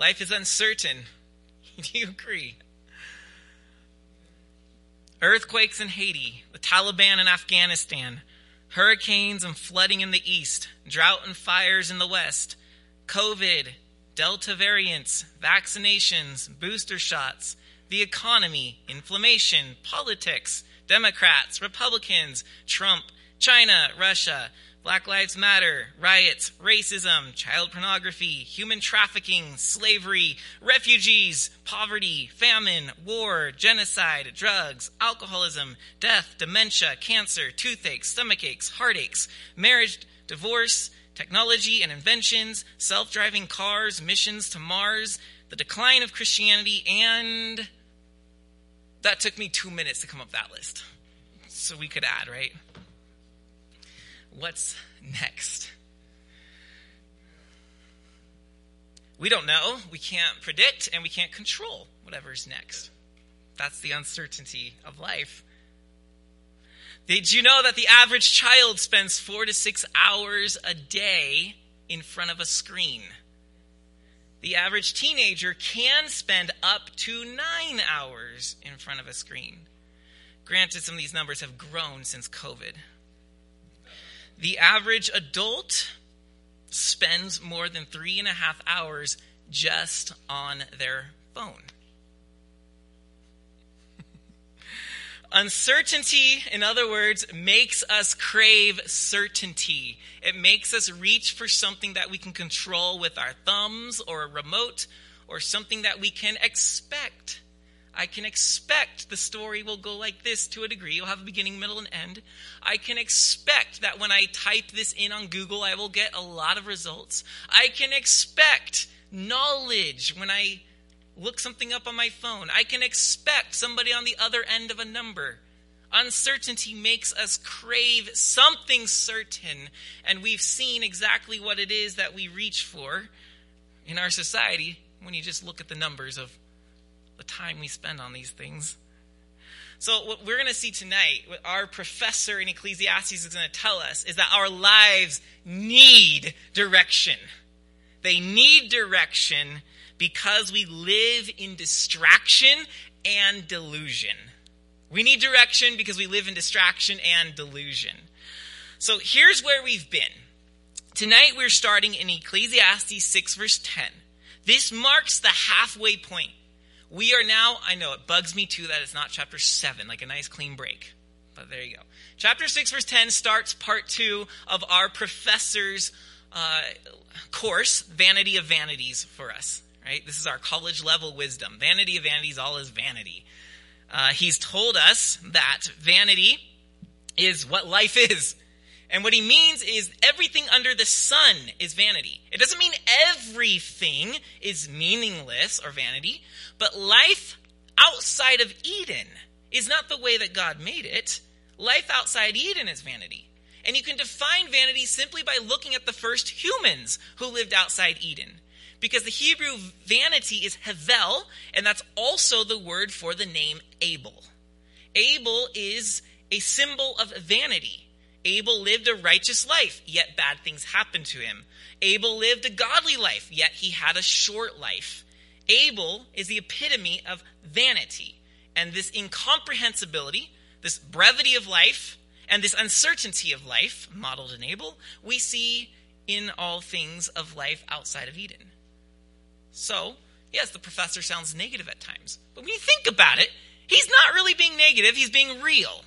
Life is uncertain. Do you agree? Earthquakes in Haiti, the Taliban in Afghanistan, hurricanes and flooding in the east, drought and fires in the west, COVID, Delta variants, vaccinations, booster shots, the economy, inflammation, politics, Democrats, Republicans, Trump, China, Russia, Black Lives Matter, riots, racism, child pornography, human trafficking, slavery, refugees, poverty, famine, war, genocide, drugs, alcoholism, death, dementia, cancer, toothaches, stomachaches, heartaches, marriage, divorce, technology and inventions, self driving cars, missions to Mars, the decline of Christianity, and that took me two minutes to come up that list. So we could add, right? What's next? We don't know. We can't predict and we can't control whatever's next. That's the uncertainty of life. Did you know that the average child spends four to six hours a day in front of a screen? The average teenager can spend up to nine hours in front of a screen. Granted, some of these numbers have grown since COVID. The average adult spends more than three and a half hours just on their phone. Uncertainty, in other words, makes us crave certainty. It makes us reach for something that we can control with our thumbs or a remote or something that we can expect. I can expect the story will go like this to a degree. You'll have a beginning, middle, and end. I can expect that when I type this in on Google, I will get a lot of results. I can expect knowledge when I look something up on my phone. I can expect somebody on the other end of a number. Uncertainty makes us crave something certain, and we've seen exactly what it is that we reach for in our society when you just look at the numbers of the time we spend on these things. So, what we're going to see tonight, what our professor in Ecclesiastes is going to tell us, is that our lives need direction. They need direction because we live in distraction and delusion. We need direction because we live in distraction and delusion. So, here's where we've been. Tonight, we're starting in Ecclesiastes 6, verse 10. This marks the halfway point we are now, I know it bugs me too that it's not chapter 7, like a nice clean break. But there you go. Chapter 6, verse 10 starts part 2 of our professor's uh, course, Vanity of Vanities, for us. Right? This is our college level wisdom. Vanity of Vanities, all is vanity. Uh, he's told us that vanity is what life is. And what he means is everything under the sun is vanity. It doesn't mean everything is meaningless or vanity, but life outside of Eden is not the way that God made it. Life outside Eden is vanity. And you can define vanity simply by looking at the first humans who lived outside Eden. Because the Hebrew vanity is hevel, and that's also the word for the name Abel. Abel is a symbol of vanity. Abel lived a righteous life, yet bad things happened to him. Abel lived a godly life, yet he had a short life. Abel is the epitome of vanity. And this incomprehensibility, this brevity of life, and this uncertainty of life, modeled in Abel, we see in all things of life outside of Eden. So, yes, the professor sounds negative at times. But when you think about it, he's not really being negative, he's being real.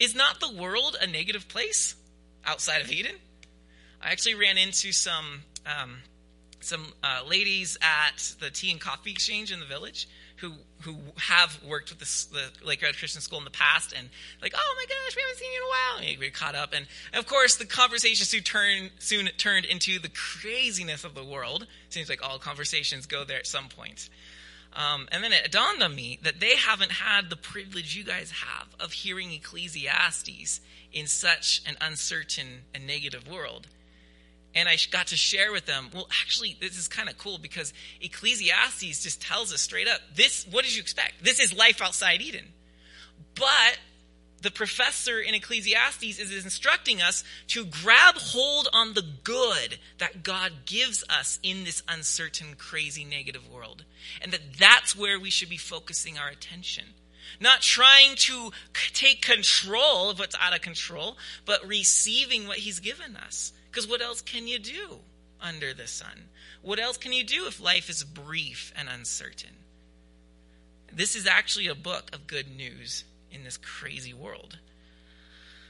Is not the world a negative place outside of Eden? I actually ran into some um, some uh, ladies at the tea and coffee exchange in the village who who have worked with the Lake Red Christian School in the past, and like, oh my gosh, we haven't seen you in a while. And we caught up, and, and of course, the conversation soon turned soon turned into the craziness of the world. Seems like all conversations go there at some point. Um, and then it dawned on me that they haven't had the privilege you guys have of hearing Ecclesiastes in such an uncertain and negative world. And I got to share with them, well, actually, this is kind of cool because Ecclesiastes just tells us straight up this, what did you expect? This is life outside Eden. But the professor in Ecclesiastes is instructing us to grab hold on the good that God gives us in this uncertain, crazy, negative world. And that that's where we should be focusing our attention. Not trying to take control of what's out of control, but receiving what He's given us. Because what else can you do under the sun? What else can you do if life is brief and uncertain? This is actually a book of good news in this crazy world.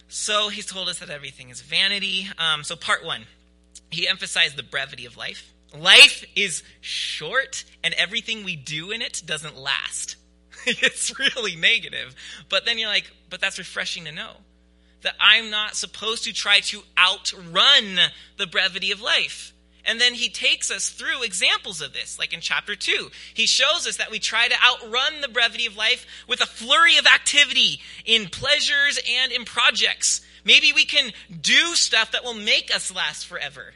So he's told us that everything is vanity. Um, so, part one, he emphasized the brevity of life. Life is short, and everything we do in it doesn't last. it's really negative. But then you're like, but that's refreshing to know that I'm not supposed to try to outrun the brevity of life. And then he takes us through examples of this, like in chapter 2. He shows us that we try to outrun the brevity of life with a flurry of activity in pleasures and in projects. Maybe we can do stuff that will make us last forever,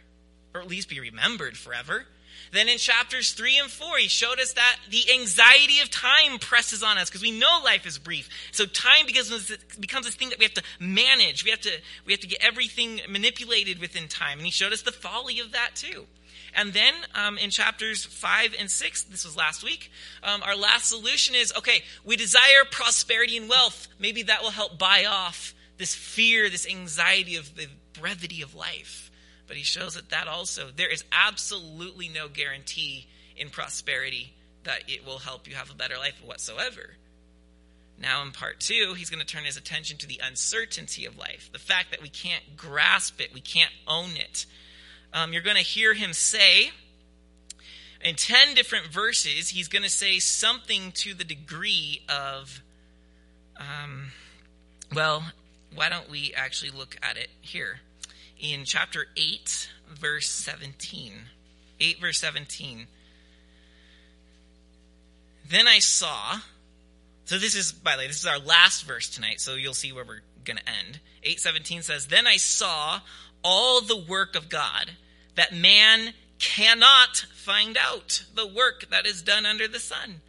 or at least be remembered forever. Then in chapters 3 and 4, he showed us that the anxiety of time presses on us because we know life is brief. So time becomes, becomes this thing that we have to manage. We have to, we have to get everything manipulated within time. And he showed us the folly of that too. And then um, in chapters 5 and 6, this was last week, um, our last solution is okay, we desire prosperity and wealth. Maybe that will help buy off this fear, this anxiety of the brevity of life. But he shows that that also, there is absolutely no guarantee in prosperity that it will help you have a better life whatsoever. Now, in part two, he's going to turn his attention to the uncertainty of life, the fact that we can't grasp it, we can't own it. Um, you're going to hear him say, in 10 different verses, he's going to say something to the degree of, um, well, why don't we actually look at it here? In chapter 8, verse 17. 8, verse 17. Then I saw, so this is, by the way, this is our last verse tonight, so you'll see where we're going to end. 817 says, Then I saw all the work of God, that man cannot find out the work that is done under the sun.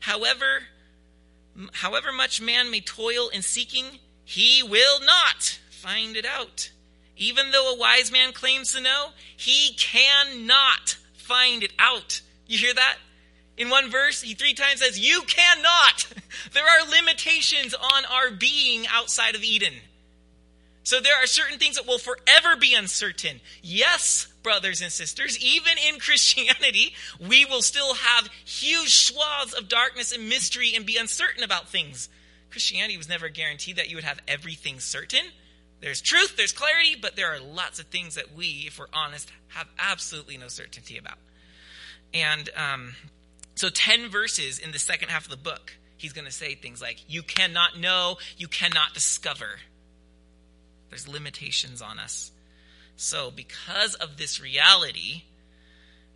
However, however much man may toil in seeking, he will not find it out. Even though a wise man claims to know, he cannot find it out. You hear that? In one verse, he three times says, You cannot. there are limitations on our being outside of Eden. So there are certain things that will forever be uncertain. Yes, brothers and sisters, even in Christianity, we will still have huge swaths of darkness and mystery and be uncertain about things. Christianity was never guaranteed that you would have everything certain. There's truth, there's clarity, but there are lots of things that we, if we're honest, have absolutely no certainty about. And um, so, 10 verses in the second half of the book, he's going to say things like, You cannot know, you cannot discover. There's limitations on us. So, because of this reality,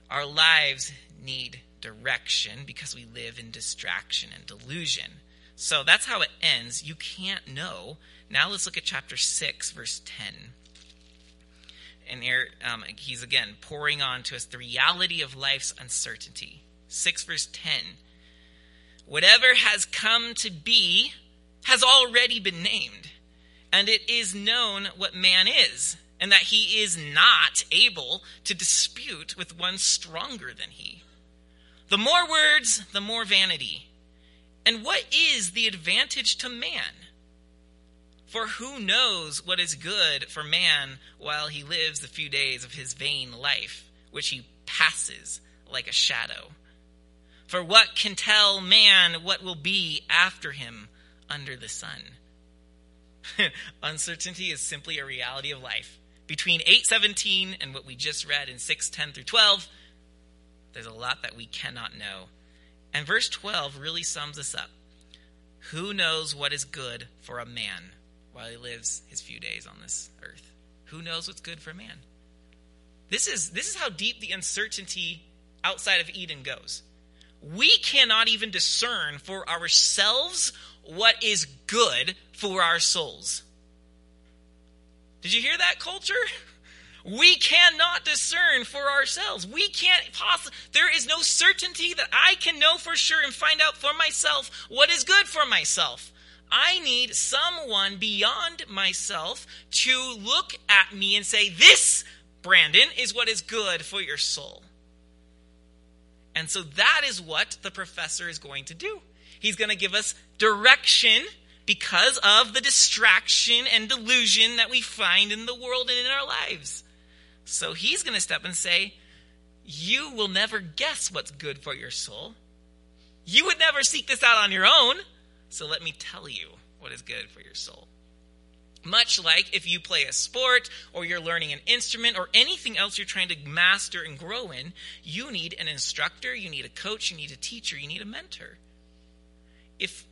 our lives need direction because we live in distraction and delusion. So that's how it ends. You can't know now let's look at chapter 6, verse 10. And here um, he's again pouring on to us the reality of life's uncertainty. 6, verse 10. Whatever has come to be has already been named, and it is known what man is, and that he is not able to dispute with one stronger than he. The more words, the more vanity. And what is the advantage to man? For who knows what is good for man while he lives the few days of his vain life, which he passes like a shadow? For what can tell man what will be after him under the sun? Uncertainty is simply a reality of life. Between 817 and what we just read in 610 through 12, there's a lot that we cannot know. And verse 12 really sums this up. Who knows what is good for a man? while he lives his few days on this earth. Who knows what's good for a man? This is, this is how deep the uncertainty outside of Eden goes. We cannot even discern for ourselves what is good for our souls. Did you hear that, culture? We cannot discern for ourselves. We can't possibly, there is no certainty that I can know for sure and find out for myself what is good for myself. I need someone beyond myself to look at me and say, This, Brandon, is what is good for your soul. And so that is what the professor is going to do. He's going to give us direction because of the distraction and delusion that we find in the world and in our lives. So he's going to step and say, You will never guess what's good for your soul. You would never seek this out on your own. So let me tell you what is good for your soul. Much like if you play a sport or you're learning an instrument or anything else you're trying to master and grow in, you need an instructor, you need a coach, you need a teacher, you need a mentor. If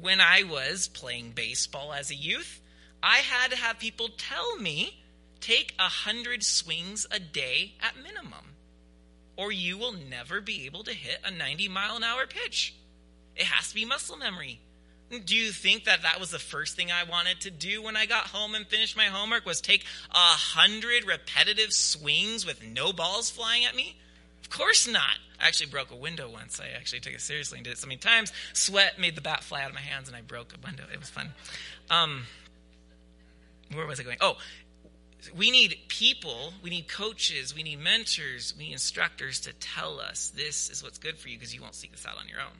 when I was playing baseball as a youth, I had to have people tell me take a hundred swings a day at minimum, or you will never be able to hit a 90 mile an hour pitch. It has to be muscle memory. Do you think that that was the first thing I wanted to do when I got home and finished my homework was take a hundred repetitive swings with no balls flying at me? Of course not. I actually broke a window once. I actually took it seriously and did it so many times. Sweat made the bat fly out of my hands, and I broke a window. It was fun. Um, where was I going? Oh, we need people, we need coaches, we need mentors, we need instructors to tell us this is what's good for you because you won't seek this out on your own.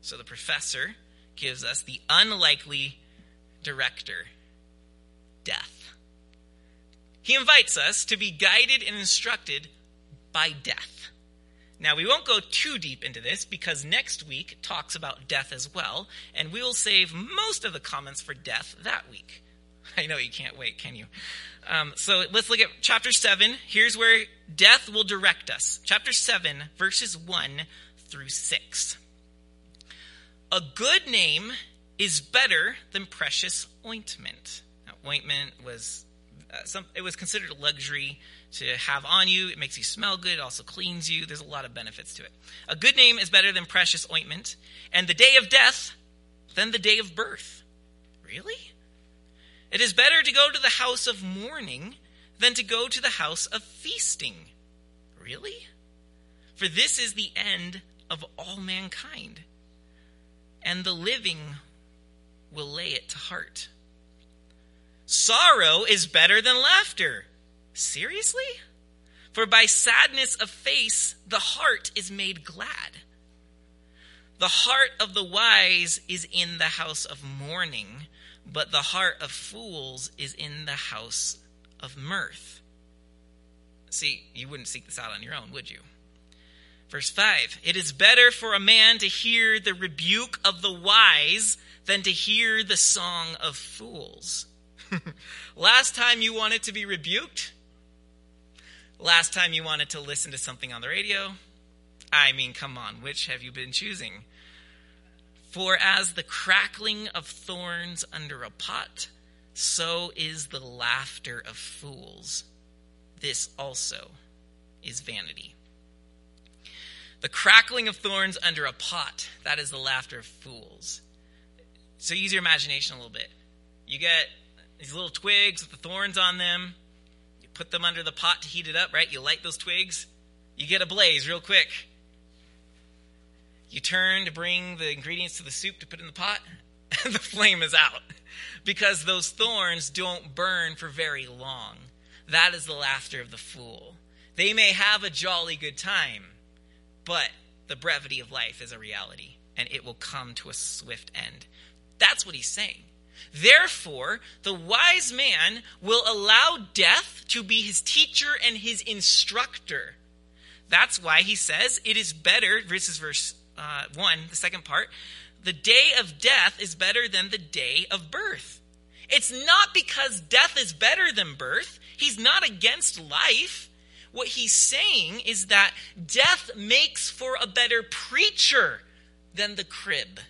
So the professor gives us the unlikely director death. He invites us to be guided and instructed by death. Now, we won't go too deep into this because next week talks about death as well, and we will save most of the comments for death that week. I know you can't wait, can you? Um, so let's look at chapter 7. Here's where death will direct us. Chapter 7, verses 1 through 6. A good name is better than precious ointment. Now, ointment was uh, some, it was considered a luxury to have on you. It makes you smell good. It also cleans you. There's a lot of benefits to it. A good name is better than precious ointment, and the day of death than the day of birth. Really? It is better to go to the house of mourning than to go to the house of feasting. Really? For this is the end of all mankind and the living will lay it to heart. Sorrow is better than laughter. Seriously? For by sadness of face, the heart is made glad. The heart of the wise is in the house of mourning, but the heart of fools is in the house of mirth. See, you wouldn't seek this out on your own, would you? Verse 5 It is better for a man to hear the rebuke of the wise than to hear the song of fools. Last time you wanted to be rebuked? Last time you wanted to listen to something on the radio? I mean, come on, which have you been choosing? For as the crackling of thorns under a pot, so is the laughter of fools. This also is vanity. The crackling of thorns under a pot, that is the laughter of fools. So use your imagination a little bit. You get these little twigs with the thorns on them. You put them under the pot to heat it up, right? You light those twigs. You get a blaze real quick. You turn to bring the ingredients to the soup to put in the pot, and the flame is out because those thorns don't burn for very long. That is the laughter of the fool. They may have a jolly good time, but the brevity of life is a reality, and it will come to a swift end. That's what he's saying. Therefore, the wise man will allow death to be his teacher and his instructor. That's why he says it is better, this is verse uh, 1, the second part, the day of death is better than the day of birth. It's not because death is better than birth. He's not against life. What he's saying is that death makes for a better preacher than the crib.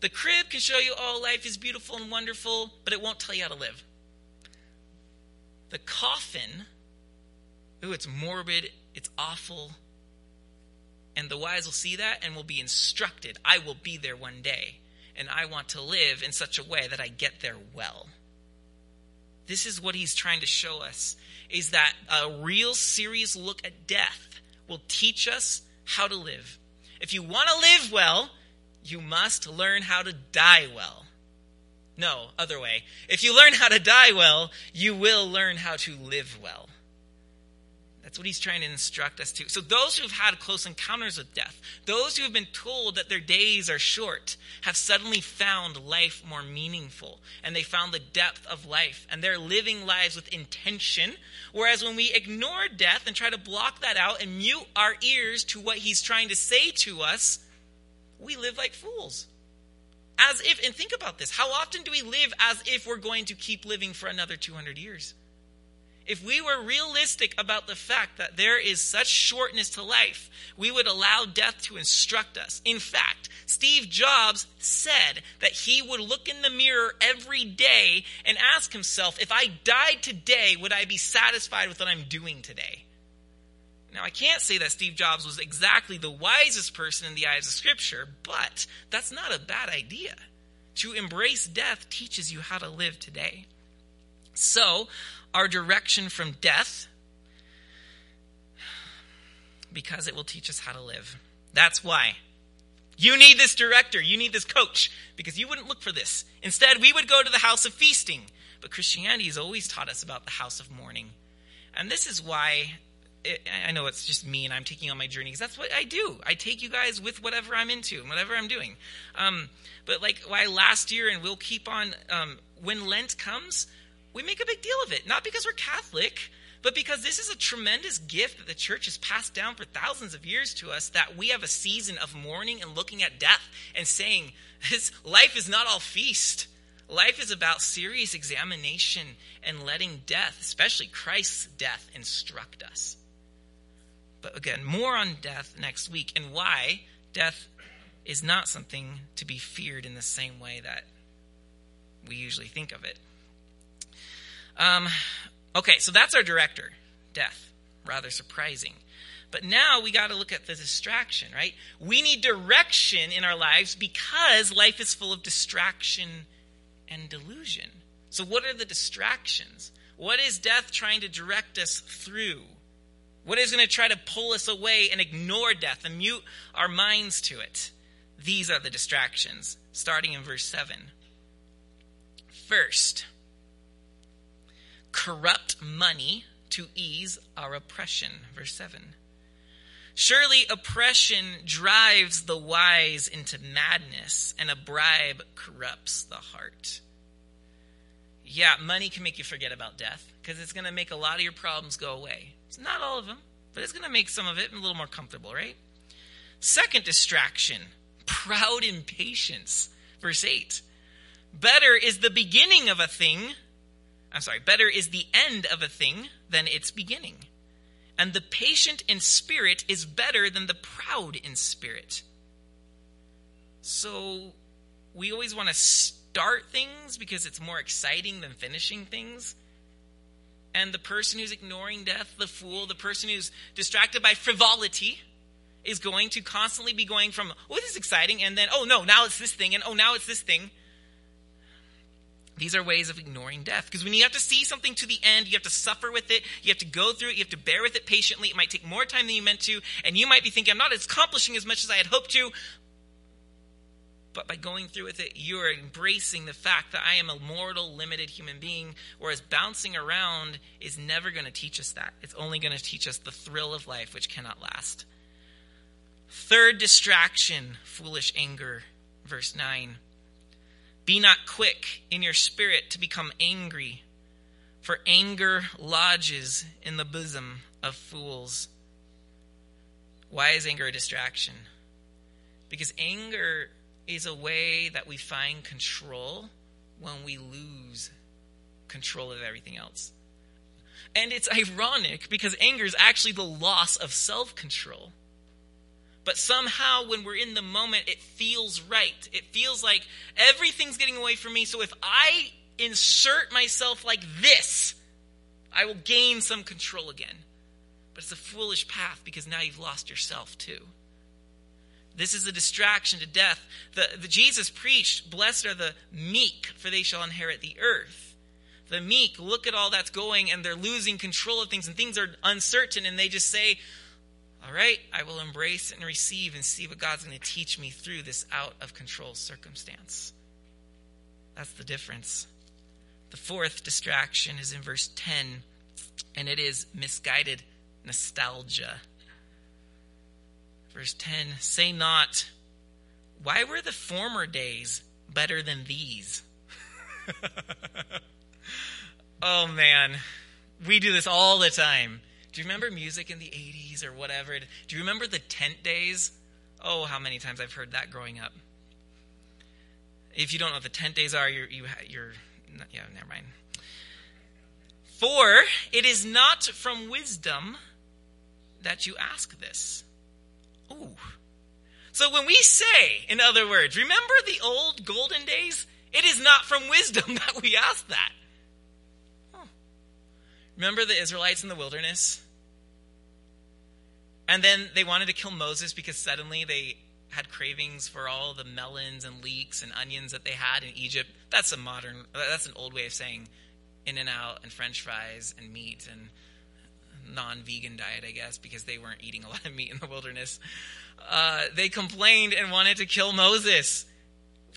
The crib can show you, oh, life is beautiful and wonderful, but it won't tell you how to live. The coffin, ooh, it's morbid, it's awful. And the wise will see that and will be instructed. I will be there one day, and I want to live in such a way that I get there well. This is what he's trying to show us is that a real serious look at death will teach us how to live. If you want to live well, you must learn how to die well. No, other way. If you learn how to die well, you will learn how to live well. That's what he's trying to instruct us to. So, those who've had close encounters with death, those who have been told that their days are short, have suddenly found life more meaningful. And they found the depth of life. And they're living lives with intention. Whereas when we ignore death and try to block that out and mute our ears to what he's trying to say to us, we live like fools. As if, and think about this how often do we live as if we're going to keep living for another 200 years? If we were realistic about the fact that there is such shortness to life, we would allow death to instruct us. In fact, Steve Jobs said that he would look in the mirror every day and ask himself, if I died today, would I be satisfied with what I'm doing today? Now, I can't say that Steve Jobs was exactly the wisest person in the eyes of Scripture, but that's not a bad idea. To embrace death teaches you how to live today. So, our direction from death, because it will teach us how to live. That's why. You need this director, you need this coach, because you wouldn't look for this. Instead, we would go to the house of feasting. But Christianity has always taught us about the house of mourning. And this is why it, I know it's just me and I'm taking on my journey because that's what I do. I take you guys with whatever I'm into and whatever I'm doing. Um, but like why last year, and we'll keep on um, when Lent comes, we make a big deal of it. Not because we're Catholic, but because this is a tremendous gift that the church has passed down for thousands of years to us that we have a season of mourning and looking at death and saying, this life is not all feast. Life is about serious examination and letting death, especially Christ's death, instruct us. But again, more on death next week and why death is not something to be feared in the same way that we usually think of it. Um, okay, so that's our director, death. Rather surprising. But now we got to look at the distraction, right? We need direction in our lives because life is full of distraction and delusion. So, what are the distractions? What is death trying to direct us through? What is going to try to pull us away and ignore death and mute our minds to it? These are the distractions, starting in verse 7. First, corrupt money to ease our oppression. Verse 7. Surely oppression drives the wise into madness, and a bribe corrupts the heart. Yeah, money can make you forget about death because it's going to make a lot of your problems go away. It's not all of them, but it's going to make some of it a little more comfortable, right? Second distraction proud impatience. Verse 8. Better is the beginning of a thing I'm sorry, better is the end of a thing than its beginning. And the patient in spirit is better than the proud in spirit. So we always want to start things because it's more exciting than finishing things. And the person who's ignoring death, the fool, the person who's distracted by frivolity, is going to constantly be going from, oh, this is exciting, and then, oh, no, now it's this thing, and oh, now it's this thing. These are ways of ignoring death. Because when you have to see something to the end, you have to suffer with it, you have to go through it, you have to bear with it patiently. It might take more time than you meant to, and you might be thinking, I'm not accomplishing as much as I had hoped to. But by going through with it, you are embracing the fact that I am a mortal, limited human being, whereas bouncing around is never going to teach us that. It's only going to teach us the thrill of life, which cannot last. Third distraction, foolish anger. Verse 9. Be not quick in your spirit to become angry, for anger lodges in the bosom of fools. Why is anger a distraction? Because anger is a way that we find control when we lose control of everything else. And it's ironic because anger is actually the loss of self control. But somehow, when we're in the moment, it feels right. It feels like everything's getting away from me. So if I insert myself like this, I will gain some control again. But it's a foolish path because now you've lost yourself too. This is a distraction to death. The, the Jesus preached, Blessed are the meek, for they shall inherit the earth. The meek look at all that's going and they're losing control of things and things are uncertain and they just say, all right, I will embrace and receive and see what God's going to teach me through this out of control circumstance. That's the difference. The fourth distraction is in verse 10, and it is misguided nostalgia. Verse 10 Say not, why were the former days better than these? oh man, we do this all the time. Do you remember music in the 80s or whatever? Do you remember the tent days? Oh, how many times I've heard that growing up. If you don't know what the tent days are, you're, you, you're, yeah, never mind. For it is not from wisdom that you ask this. Ooh. So when we say, in other words, remember the old golden days? It is not from wisdom that we ask that. Remember the Israelites in the wilderness? And then they wanted to kill Moses because suddenly they had cravings for all the melons and leeks and onions that they had in Egypt. That's a modern, that's an old way of saying In-N-Out and french fries and meat and non vegan diet, I guess, because they weren't eating a lot of meat in the wilderness. Uh, they complained and wanted to kill Moses.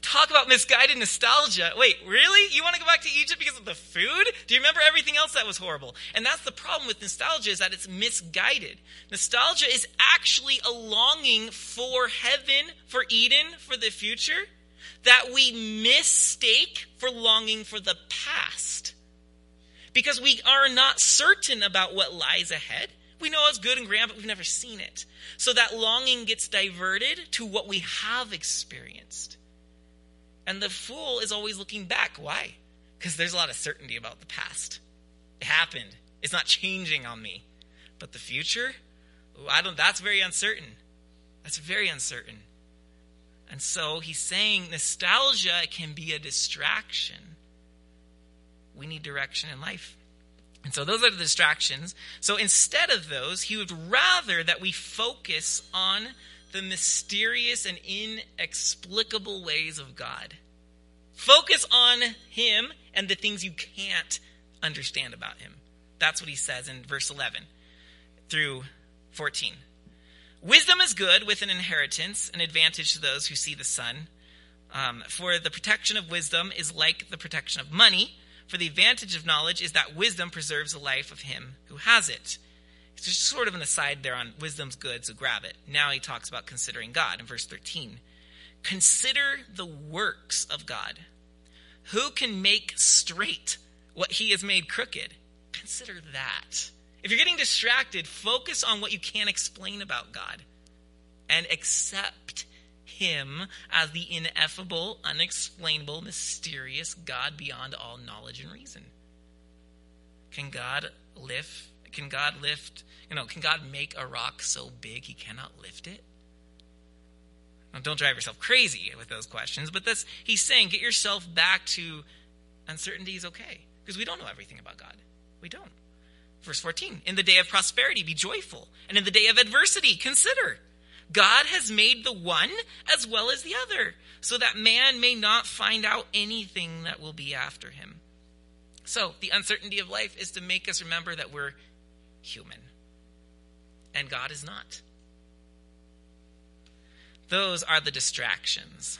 Talk about misguided nostalgia. Wait, really? You want to go back to Egypt because of the food? Do you remember everything else that was horrible? And that's the problem with nostalgia is that it's misguided. Nostalgia is actually a longing for heaven, for Eden, for the future that we mistake for longing for the past. Because we are not certain about what lies ahead. We know it's good and grand, but we've never seen it. So that longing gets diverted to what we have experienced. And the fool is always looking back. Why? Because there's a lot of certainty about the past. It happened. It's not changing on me. But the future, ooh, I don't that's very uncertain. That's very uncertain. And so he's saying nostalgia can be a distraction. We need direction in life. And so those are the distractions. So instead of those, he would rather that we focus on the mysterious and inexplicable ways of God. Focus on Him and the things you can't understand about Him. That's what he says in verse 11 through 14. Wisdom is good with an inheritance, an advantage to those who see the sun. Um, for the protection of wisdom is like the protection of money. For the advantage of knowledge is that wisdom preserves the life of him who has it. It's just sort of an aside there on wisdom's good, so grab it. Now he talks about considering God in verse 13. Consider the works of God. Who can make straight what he has made crooked? Consider that. If you're getting distracted, focus on what you can't explain about God and accept him as the ineffable, unexplainable, mysterious God beyond all knowledge and reason. Can God lift can God lift, you know, can God make a rock so big he cannot lift it? Now, don't drive yourself crazy with those questions, but this he's saying get yourself back to uncertainty is okay because we don't know everything about God. We don't. Verse 14, in the day of prosperity be joyful, and in the day of adversity consider. God has made the one as well as the other, so that man may not find out anything that will be after him. So, the uncertainty of life is to make us remember that we're human. And God is not. Those are the distractions.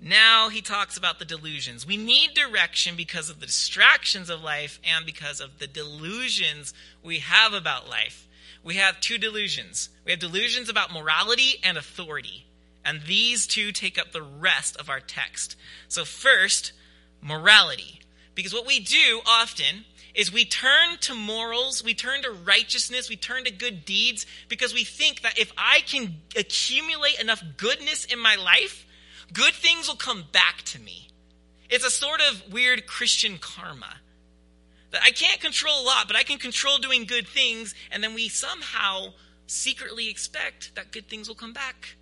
Now he talks about the delusions. We need direction because of the distractions of life and because of the delusions we have about life. We have two delusions. We have delusions about morality and authority. And these two take up the rest of our text. So, first, morality. Because what we do often is we turn to morals, we turn to righteousness, we turn to good deeds because we think that if I can accumulate enough goodness in my life, good things will come back to me. It's a sort of weird Christian karma. That I can't control a lot, but I can control doing good things, and then we somehow secretly expect that good things will come back.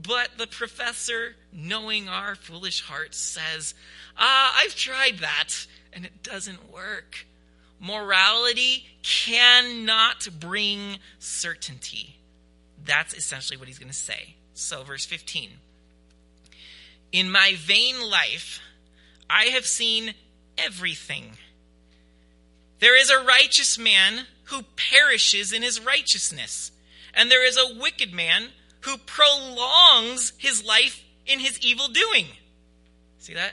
But the professor, knowing our foolish hearts, says, Ah, I've tried that and it doesn't work. Morality cannot bring certainty. That's essentially what he's going to say. So, verse 15 In my vain life, I have seen everything. There is a righteous man who perishes in his righteousness, and there is a wicked man who prolongs his life in his evil doing. See that?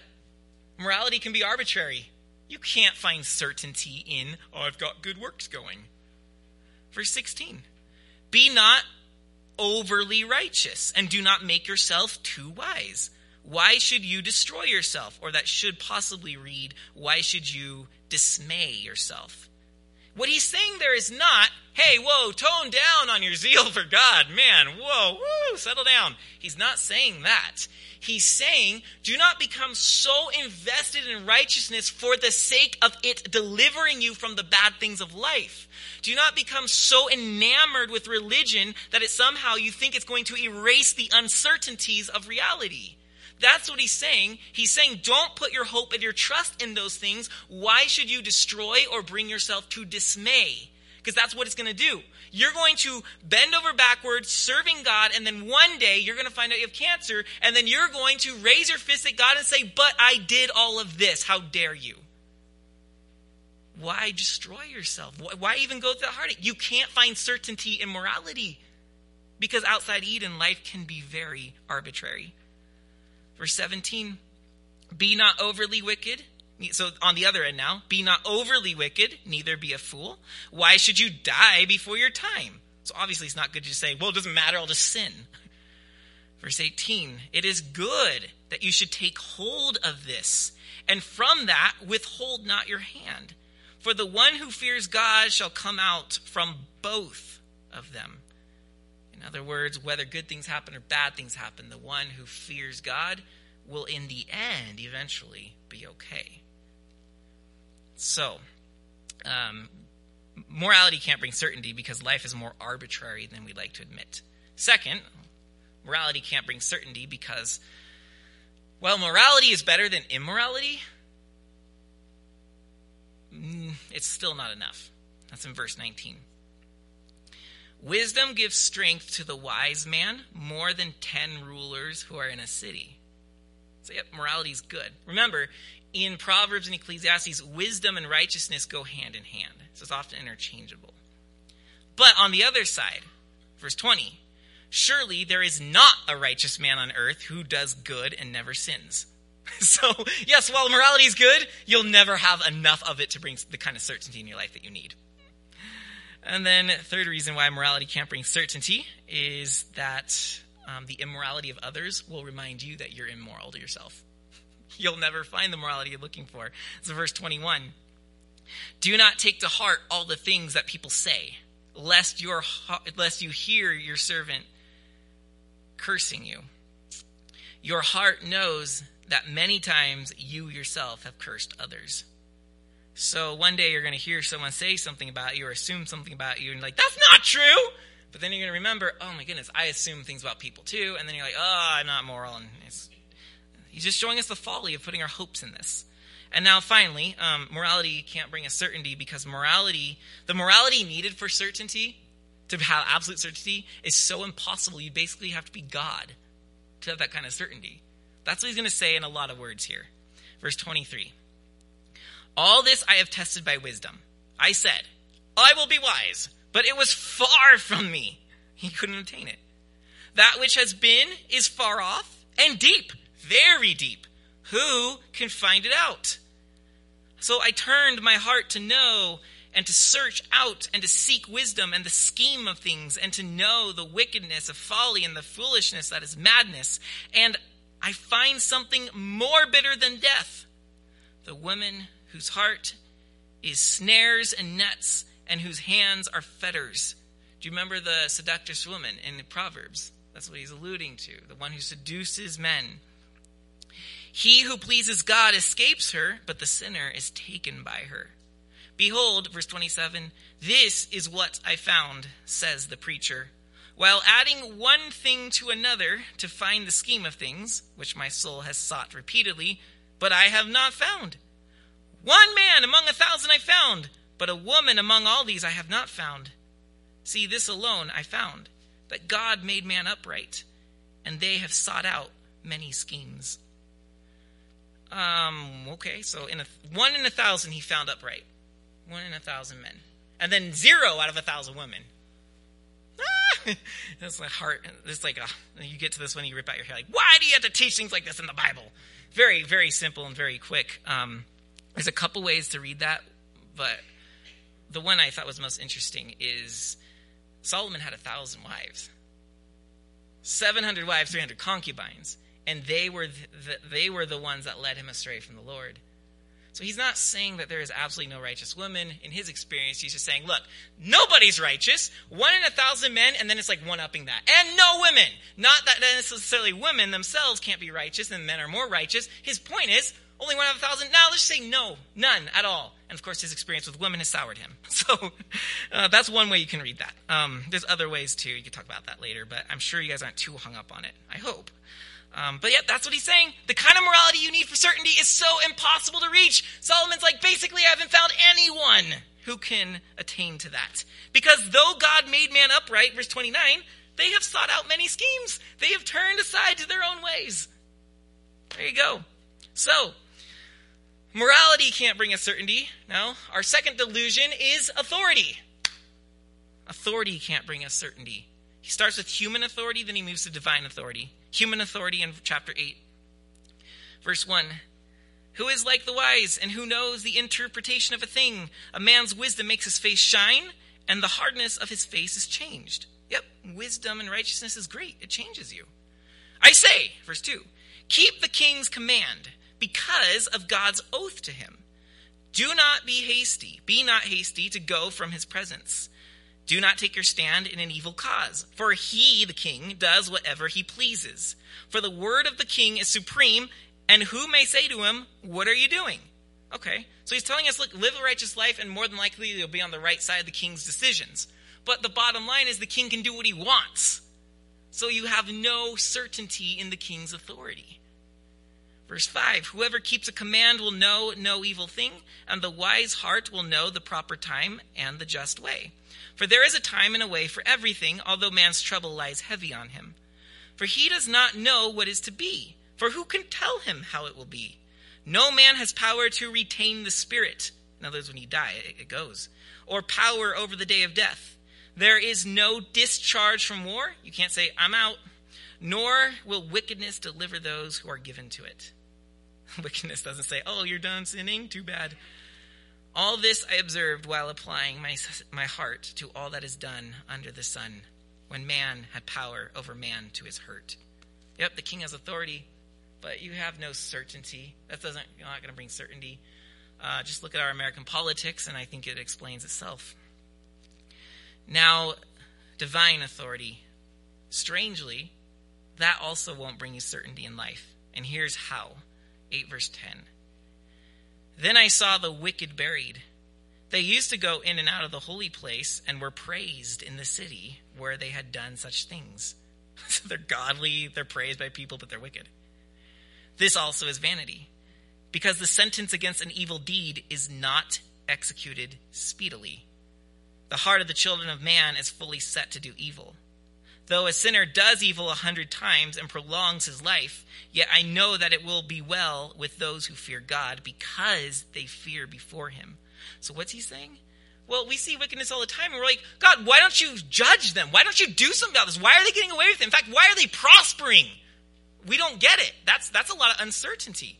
Morality can be arbitrary. You can't find certainty in, oh, I've got good works going. Verse 16 Be not overly righteous, and do not make yourself too wise. Why should you destroy yourself? Or that should possibly read, Why should you dismay yourself? What he's saying there is not, hey, whoa, tone down on your zeal for God. Man, whoa, woo, settle down. He's not saying that. He's saying, do not become so invested in righteousness for the sake of it delivering you from the bad things of life. Do not become so enamored with religion that it somehow you think it's going to erase the uncertainties of reality. That's what he's saying. He's saying, don't put your hope and your trust in those things. Why should you destroy or bring yourself to dismay? Because that's what it's going to do. You're going to bend over backwards serving God, and then one day you're going to find out you have cancer, and then you're going to raise your fist at God and say, But I did all of this. How dare you? Why destroy yourself? Why even go through the heartache? You can't find certainty in morality because outside Eden, life can be very arbitrary. Verse 17 Be not overly wicked. So, on the other end now, be not overly wicked, neither be a fool. Why should you die before your time? So, obviously, it's not good to say, well, it doesn't matter, I'll just sin. Verse 18 It is good that you should take hold of this, and from that withhold not your hand. For the one who fears God shall come out from both of them. In other words, whether good things happen or bad things happen, the one who fears God will, in the end, eventually be okay. So, um, morality can't bring certainty because life is more arbitrary than we'd like to admit. Second, morality can't bring certainty because, well, morality is better than immorality. Mm, it's still not enough. That's in verse 19. Wisdom gives strength to the wise man more than ten rulers who are in a city. So, yep, morality is good. Remember, in Proverbs and Ecclesiastes, wisdom and righteousness go hand in hand. So it's often interchangeable. But on the other side, verse 20, surely there is not a righteous man on earth who does good and never sins. So, yes, while morality is good, you'll never have enough of it to bring the kind of certainty in your life that you need. And then, third reason why morality can't bring certainty is that um, the immorality of others will remind you that you're immoral to yourself. You'll never find the morality you're looking for. So, verse 21 Do not take to heart all the things that people say, lest, your, lest you hear your servant cursing you. Your heart knows that many times you yourself have cursed others. So one day you're going to hear someone say something about you or assume something about you, and like, that's not true. But then you're going to remember, oh my goodness, I assume things about people too. And then you're like, oh, I'm not moral. And he's just showing us the folly of putting our hopes in this. And now finally, um, morality can't bring us certainty because morality, the morality needed for certainty, to have absolute certainty, is so impossible. You basically have to be God to have that kind of certainty. That's what he's going to say in a lot of words here. Verse 23. All this I have tested by wisdom. I said, I will be wise, but it was far from me. He couldn't attain it. That which has been is far off and deep, very deep. Who can find it out? So I turned my heart to know and to search out and to seek wisdom and the scheme of things and to know the wickedness of folly and the foolishness that is madness. And I find something more bitter than death the woman whose heart is snares and nets, and whose hands are fetters. Do you remember the seductress woman in the Proverbs? That's what he's alluding to, the one who seduces men. He who pleases God escapes her, but the sinner is taken by her. Behold, verse 27, this is what I found, says the preacher. While adding one thing to another to find the scheme of things, which my soul has sought repeatedly, but I have not found. One man among a thousand I found, but a woman among all these I have not found. See, this alone I found, that God made man upright, and they have sought out many schemes. Um, okay, so in a, one in a thousand he found upright. One in a thousand men. And then zero out of a thousand women. Ah! That's my heart. It's like a, you get to this one, you rip out your hair. Like, why do you have to teach things like this in the Bible? Very, very simple and very quick. Um, there's a couple ways to read that, but the one I thought was most interesting is Solomon had a thousand wives, 700 wives, 300 concubines, and they were the, they were the ones that led him astray from the Lord. So he's not saying that there is absolutely no righteous woman. In his experience, he's just saying, look, nobody's righteous. One in a thousand men, and then it's like one upping that. And no women. Not that necessarily women themselves can't be righteous and men are more righteous. His point is, only one out of a thousand. Now let's say no, none at all. And of course, his experience with women has soured him. So uh, that's one way you can read that. Um, there's other ways too. You can talk about that later, but I'm sure you guys aren't too hung up on it. I hope. Um, but yeah, that's what he's saying. The kind of morality you need for certainty is so impossible to reach. Solomon's like, basically, I haven't found anyone who can attain to that. Because though God made man upright, verse 29, they have sought out many schemes. They have turned aside to their own ways. There you go. So, morality can't bring us certainty. No. Our second delusion is authority. Authority can't bring us certainty. He starts with human authority, then he moves to divine authority. Human authority in chapter 8. Verse 1 Who is like the wise, and who knows the interpretation of a thing? A man's wisdom makes his face shine, and the hardness of his face is changed. Yep, wisdom and righteousness is great. It changes you. I say, verse 2, keep the king's command because of God's oath to him. Do not be hasty. Be not hasty to go from his presence. Do not take your stand in an evil cause, for he, the king, does whatever he pleases. For the word of the king is supreme, and who may say to him, What are you doing? Okay, so he's telling us, look, live a righteous life, and more than likely you'll be on the right side of the king's decisions. But the bottom line is the king can do what he wants. So you have no certainty in the king's authority. Verse 5 Whoever keeps a command will know no evil thing, and the wise heart will know the proper time and the just way. For there is a time and a way for everything, although man's trouble lies heavy on him. For he does not know what is to be, for who can tell him how it will be? No man has power to retain the spirit. In other words, when you die, it goes. Or power over the day of death. There is no discharge from war. You can't say, I'm out. Nor will wickedness deliver those who are given to it. Wickedness doesn't say, oh, you're done sinning? Too bad. All this I observed while applying my, my heart to all that is done under the sun, when man had power over man to his hurt. Yep, the king has authority, but you have no certainty. That doesn't, you're not going to bring certainty. Uh, just look at our American politics, and I think it explains itself. Now, divine authority. Strangely, that also won't bring you certainty in life. And here's how 8 verse 10. Then I saw the wicked buried. They used to go in and out of the holy place and were praised in the city where they had done such things. so they're godly, they're praised by people, but they're wicked. This also is vanity, because the sentence against an evil deed is not executed speedily. The heart of the children of man is fully set to do evil. Though a sinner does evil a hundred times and prolongs his life, yet I know that it will be well with those who fear God because they fear before him. So what's he saying? Well, we see wickedness all the time, and we're like, God, why don't you judge them? Why don't you do something about this? Why are they getting away with it? In fact, why are they prospering? We don't get it. That's that's a lot of uncertainty.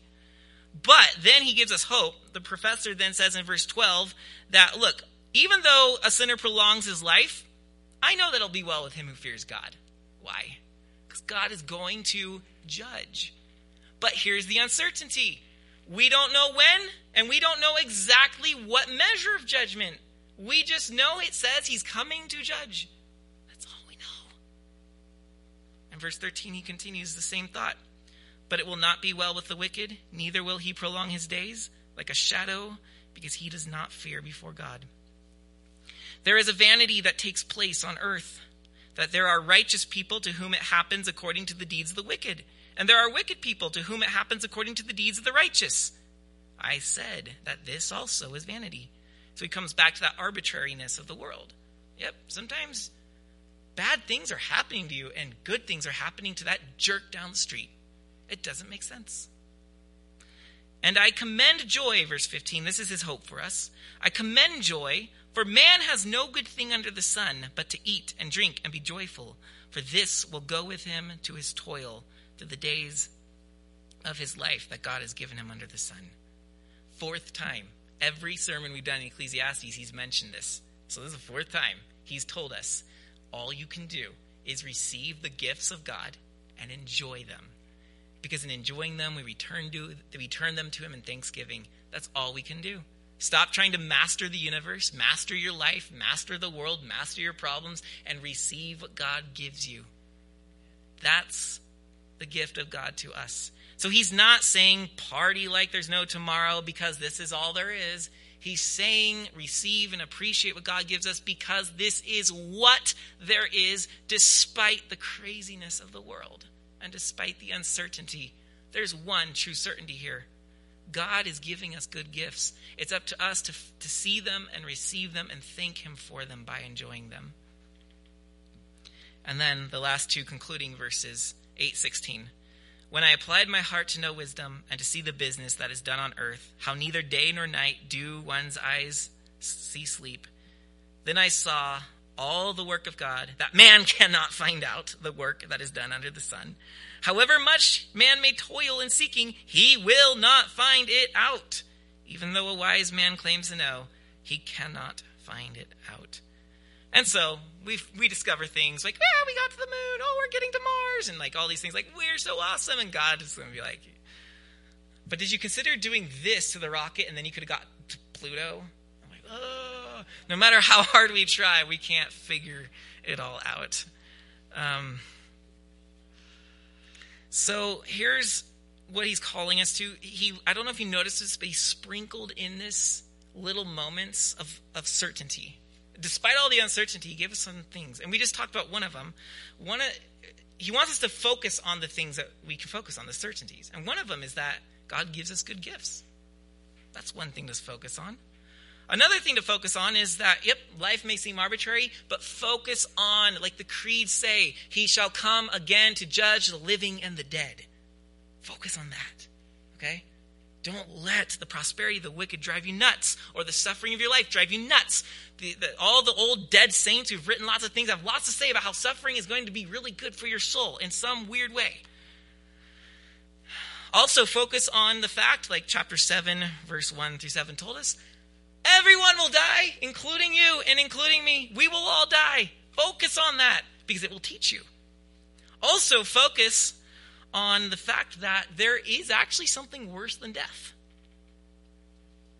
But then he gives us hope. The professor then says in verse 12 that, look, even though a sinner prolongs his life, I know that it'll be well with him who fears God. Why? Because God is going to judge. But here's the uncertainty we don't know when, and we don't know exactly what measure of judgment. We just know it says he's coming to judge. That's all we know. In verse 13, he continues the same thought. But it will not be well with the wicked, neither will he prolong his days like a shadow, because he does not fear before God. There is a vanity that takes place on earth, that there are righteous people to whom it happens according to the deeds of the wicked, and there are wicked people to whom it happens according to the deeds of the righteous. I said that this also is vanity. So he comes back to that arbitrariness of the world. Yep, sometimes bad things are happening to you and good things are happening to that jerk down the street. It doesn't make sense. And I commend joy, verse 15. This is his hope for us. I commend joy, for man has no good thing under the sun but to eat and drink and be joyful, for this will go with him to his toil through the days of his life that God has given him under the sun. Fourth time. Every sermon we've done in Ecclesiastes, he's mentioned this. So this is the fourth time he's told us all you can do is receive the gifts of God and enjoy them. Because in enjoying them, we return, to, we return them to Him in thanksgiving. That's all we can do. Stop trying to master the universe, master your life, master the world, master your problems, and receive what God gives you. That's the gift of God to us. So he's not saying party like there's no tomorrow because this is all there is. He's saying receive and appreciate what God gives us because this is what there is despite the craziness of the world and despite the uncertainty. There's one true certainty here. God is giving us good gifts. It's up to us to, to see them and receive them and thank Him for them by enjoying them. And then the last two concluding verses 816. When I applied my heart to know wisdom and to see the business that is done on earth, how neither day nor night do one's eyes see sleep, then I saw all the work of God, that man cannot find out the work that is done under the sun. However much man may toil in seeking, he will not find it out. Even though a wise man claims to know, he cannot find it out. And so we we discover things like, yeah, we got to the moon. Oh, we're getting to Mars, and like all these things. Like we're so awesome, and God is going to be like. But did you consider doing this to the rocket, and then you could have got to Pluto? I'm like, oh. No matter how hard we try, we can't figure it all out. Um, so here's what he's calling us to. He I don't know if you noticed this, but he sprinkled in this little moments of, of certainty despite all the uncertainty, he gave us some things. And we just talked about one of them. One of, he wants us to focus on the things that we can focus on, the certainties. And one of them is that God gives us good gifts. That's one thing to focus on. Another thing to focus on is that, yep, life may seem arbitrary, but focus on, like the creeds say, He shall come again to judge the living and the dead. Focus on that, okay? Don't let the prosperity of the wicked drive you nuts or the suffering of your life drive you nuts. The, the, all the old dead saints who've written lots of things have lots to say about how suffering is going to be really good for your soul in some weird way. Also, focus on the fact, like chapter 7, verse 1 through 7 told us everyone will die, including you and including me. We will all die. Focus on that because it will teach you. Also, focus on the fact that there is actually something worse than death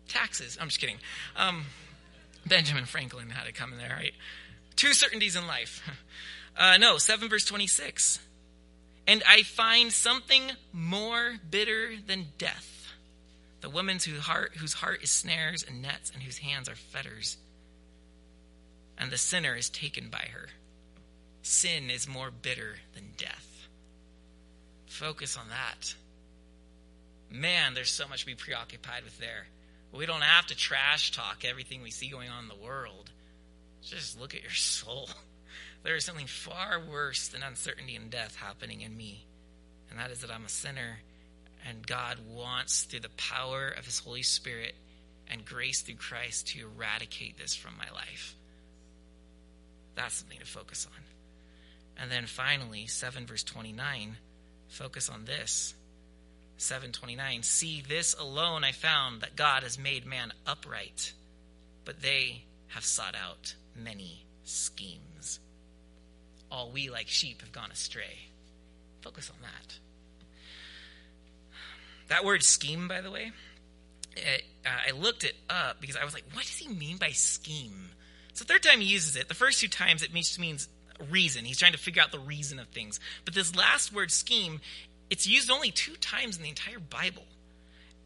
taxes. I'm just kidding. Um, Benjamin Franklin had it coming there, right? Two certainties in life. Uh, no, 7 verse 26. And I find something more bitter than death. The woman's whose heart, whose heart is snares and nets and whose hands are fetters. And the sinner is taken by her. Sin is more bitter than death. Focus on that. Man, there's so much to be preoccupied with there. We don't have to trash talk everything we see going on in the world. Just look at your soul. There is something far worse than uncertainty and death happening in me, and that is that I'm a sinner, and God wants, through the power of His Holy Spirit and grace through Christ, to eradicate this from my life. That's something to focus on. And then finally, 7 verse 29 Focus on this. 729 See, this alone I found that God has made man upright, but they have sought out many schemes. All we like sheep have gone astray. Focus on that. That word scheme, by the way, it, uh, I looked it up because I was like, what does he mean by scheme? It's the third time he uses it. The first two times it just means reason. He's trying to figure out the reason of things. But this last word, scheme, it's used only two times in the entire Bible,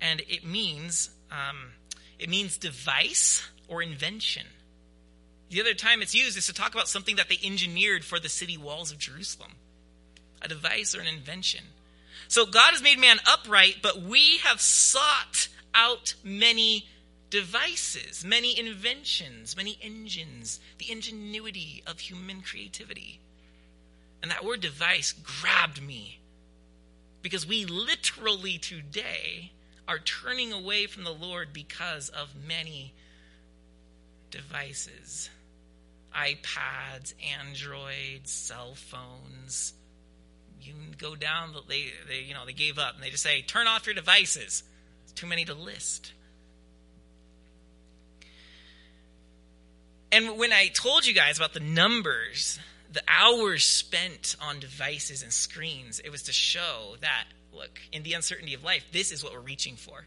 and it means um, it means device or invention. The other time it's used is to talk about something that they engineered for the city walls of Jerusalem, a device or an invention. So God has made man upright, but we have sought out many devices, many inventions, many engines, the ingenuity of human creativity. And that word device grabbed me because we literally today are turning away from the Lord because of many devices iPads, Androids, cell phones. You go down, they, they, you know, they gave up and they just say, turn off your devices. It's too many to list. And when I told you guys about the numbers, the hours spent on devices and screens, it was to show that, look, in the uncertainty of life, this is what we're reaching for.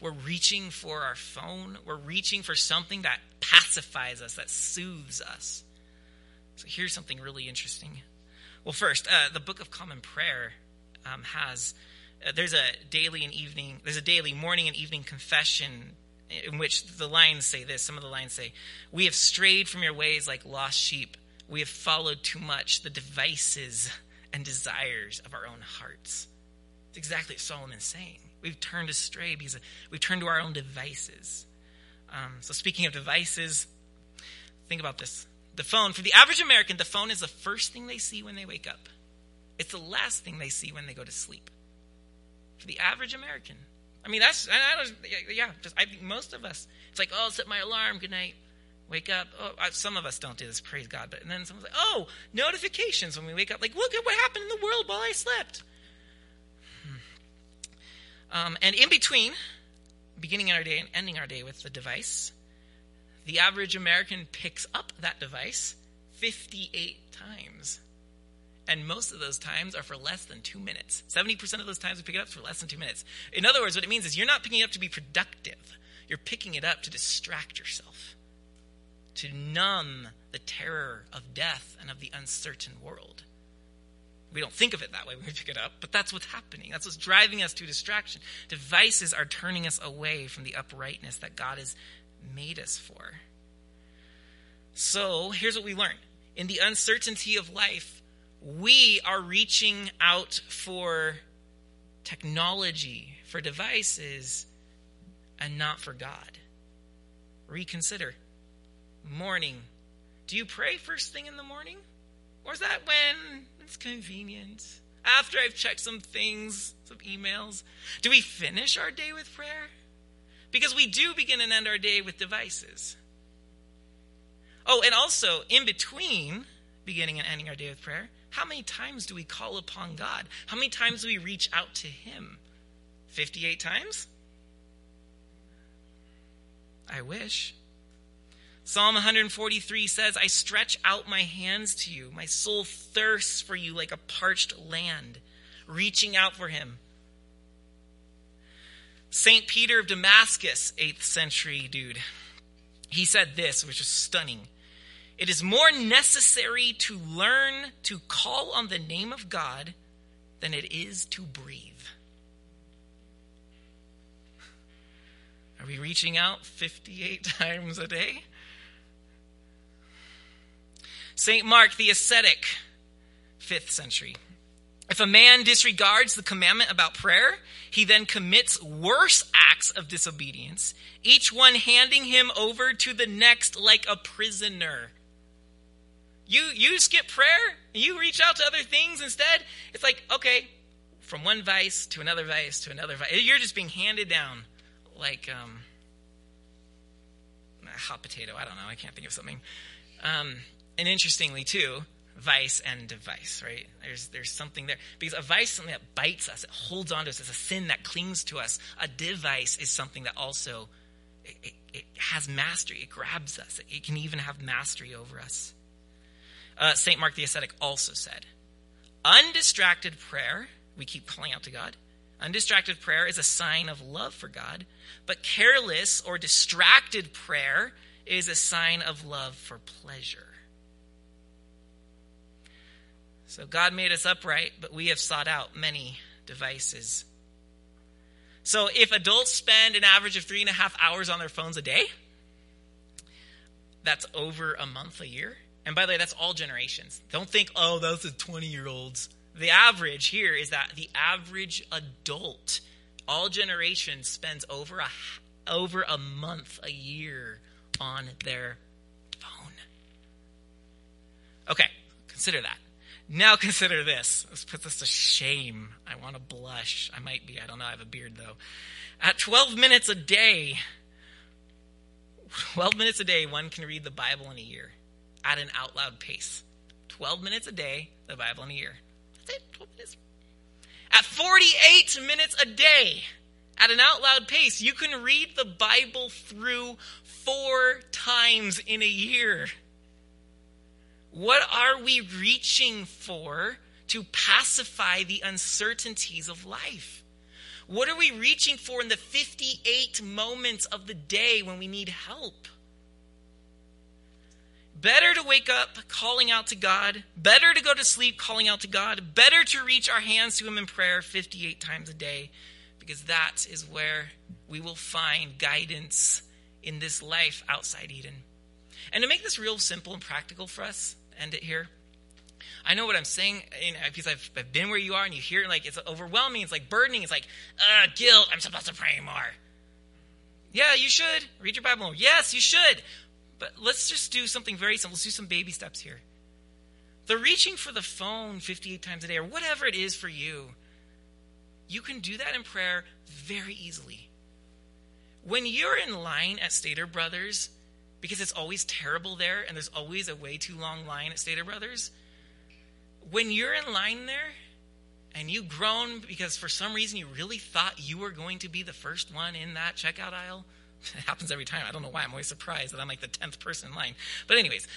We're reaching for our phone. We're reaching for something that pacifies us, that soothes us. So here's something really interesting. Well, first, uh, the Book of Common Prayer um, has uh, there's a daily and evening there's a daily morning and evening confession in which the lines say this. Some of the lines say, "We have strayed from your ways like lost sheep. We have followed too much the devices and desires of our own hearts." It's exactly what Solomon's saying. We've turned astray because we've turned to our own devices. Um, so, speaking of devices, think about this. The phone, for the average American, the phone is the first thing they see when they wake up. It's the last thing they see when they go to sleep. For the average American. I mean, that's, I don't, yeah, just, I think most of us, it's like, oh, set my alarm, good night, wake up. Oh, I, some of us don't do this, praise God. But and then someone's like, oh, notifications when we wake up. Like, look at what happened in the world while I slept. Um, and in between, beginning our day and ending our day with the device, the average American picks up that device 58 times. And most of those times are for less than two minutes. 70% of those times we pick it up for less than two minutes. In other words, what it means is you're not picking it up to be productive, you're picking it up to distract yourself, to numb the terror of death and of the uncertain world. We don't think of it that way when we pick it up, but that's what's happening. That's what's driving us to distraction. Devices are turning us away from the uprightness that God has made us for. So here's what we learn in the uncertainty of life, we are reaching out for technology, for devices, and not for God. Reconsider. Morning. Do you pray first thing in the morning? Or is that when it's convenient. After I've checked some things, some emails, do we finish our day with prayer? Because we do begin and end our day with devices. Oh, and also, in between beginning and ending our day with prayer, how many times do we call upon God? How many times do we reach out to Him? 58 times? I wish. Psalm 143 says, I stretch out my hands to you. My soul thirsts for you like a parched land, reaching out for him. St. Peter of Damascus, 8th century dude, he said this, which is stunning. It is more necessary to learn to call on the name of God than it is to breathe. Are we reaching out 58 times a day? St. Mark the ascetic, 5th century. If a man disregards the commandment about prayer, he then commits worse acts of disobedience, each one handing him over to the next like a prisoner. You you skip prayer, you reach out to other things instead. It's like, okay, from one vice to another vice to another vice. You're just being handed down like um, a hot potato. I don't know. I can't think of something. Um, and interestingly too, vice and device, right? There's there's something there because a vice is something that bites us, it holds on to us, it's a sin that clings to us. A device is something that also it, it, it has mastery, it grabs us, it, it, can even have mastery over us. Uh, Saint Mark the ascetic also said, "Undistracted prayer, we keep calling out to God." Undistracted prayer is a sign of love for God, but careless or distracted prayer is a sign of love for pleasure. So God made us upright, but we have sought out many devices. So if adults spend an average of three and a half hours on their phones a day, that's over a month a year. And by the way, that's all generations. Don't think, oh, those are 20 year olds. The average here is that the average adult, all generations, spends over a, over a month a year on their phone. Okay, consider that. Now consider this. Let's put this to shame. I want to blush. I might be. I don't know. I have a beard, though. At 12 minutes a day, 12 minutes a day, one can read the Bible in a year at an out loud pace. 12 minutes a day, the Bible in a year. That's it, 12 minutes. At 48 minutes a day, at an out loud pace, you can read the Bible through four times in a year. What are we reaching for to pacify the uncertainties of life? What are we reaching for in the 58 moments of the day when we need help? Better to wake up calling out to God, better to go to sleep calling out to God, better to reach our hands to Him in prayer 58 times a day, because that is where we will find guidance in this life outside Eden. And to make this real simple and practical for us, end it here. I know what I'm saying you know, because I've, I've, been where you are and you hear it, like it's overwhelming, it's like burdening, it's like, uh, guilt, I'm supposed to pray more. Yeah, you should. Read your Bible more. Yes, you should. But let's just do something very simple. Let's do some baby steps here. The reaching for the phone 58 times a day or whatever it is for you, you can do that in prayer very easily. When you're in line at Stater Brothers, because it's always terrible there and there's always a way too long line at Stater Brothers, when you're in line there and you groan because for some reason you really thought you were going to be the first one in that checkout aisle, it happens every time. I don't know why. I'm always surprised that I'm like the 10th person in line. But, anyways,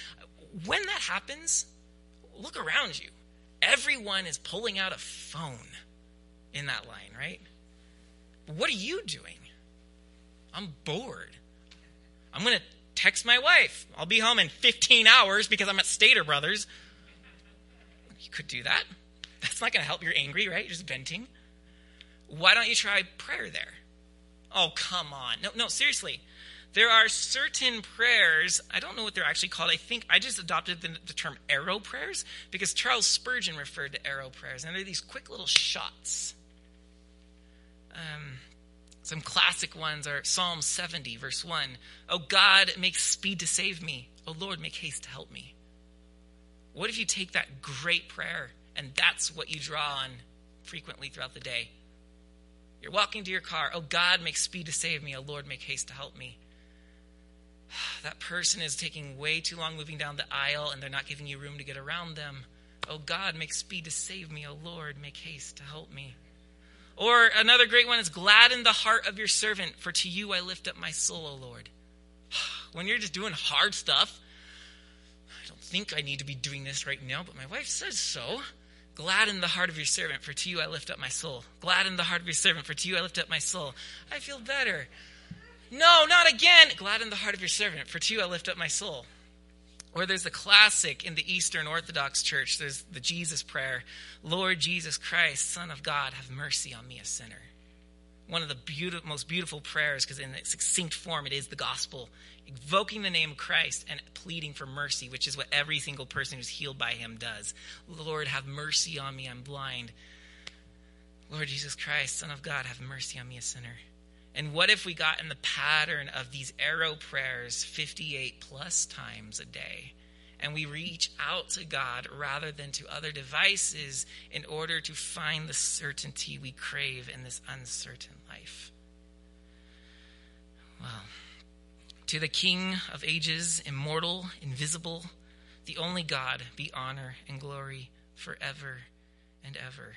when that happens, look around you. Everyone is pulling out a phone in that line, right? what are you doing? I'm bored. I'm going to text my wife. I'll be home in 15 hours because I'm at Stater Brothers. You could do that. That's not going to help. You're angry, right? You're just venting. Why don't you try prayer there? Oh, come on. No, no, seriously. There are certain prayers, I don't know what they're actually called. I think I just adopted the, the term arrow prayers because Charles Spurgeon referred to arrow prayers. And they're these quick little shots. Um, some classic ones are Psalm 70, verse 1. Oh God, make speed to save me. Oh Lord, make haste to help me. What if you take that great prayer and that's what you draw on frequently throughout the day? You're walking to your car. Oh, God, make speed to save me. Oh, Lord, make haste to help me. That person is taking way too long moving down the aisle and they're not giving you room to get around them. Oh, God, make speed to save me. Oh, Lord, make haste to help me. Or another great one is gladden the heart of your servant, for to you I lift up my soul, O Lord. When you're just doing hard stuff, I don't think I need to be doing this right now, but my wife says so. Gladden the heart of your servant, for to you I lift up my soul. Gladden the heart of your servant, for to you I lift up my soul. I feel better. No, not again. Gladden the heart of your servant, for to you I lift up my soul. Or there's the classic in the Eastern Orthodox Church, there's the Jesus prayer Lord Jesus Christ, Son of God, have mercy on me, a sinner. One of the beautiful, most beautiful prayers, because in its succinct form, it is the gospel invoking the name of Christ and pleading for mercy, which is what every single person who's healed by him does. Lord, have mercy on me, I'm blind. Lord Jesus Christ, Son of God, have mercy on me, a sinner. And what if we got in the pattern of these arrow prayers 58 plus times a day? And we reach out to God rather than to other devices in order to find the certainty we crave in this uncertain life. Well, to the King of ages, immortal, invisible, the only God, be honor and glory forever and ever.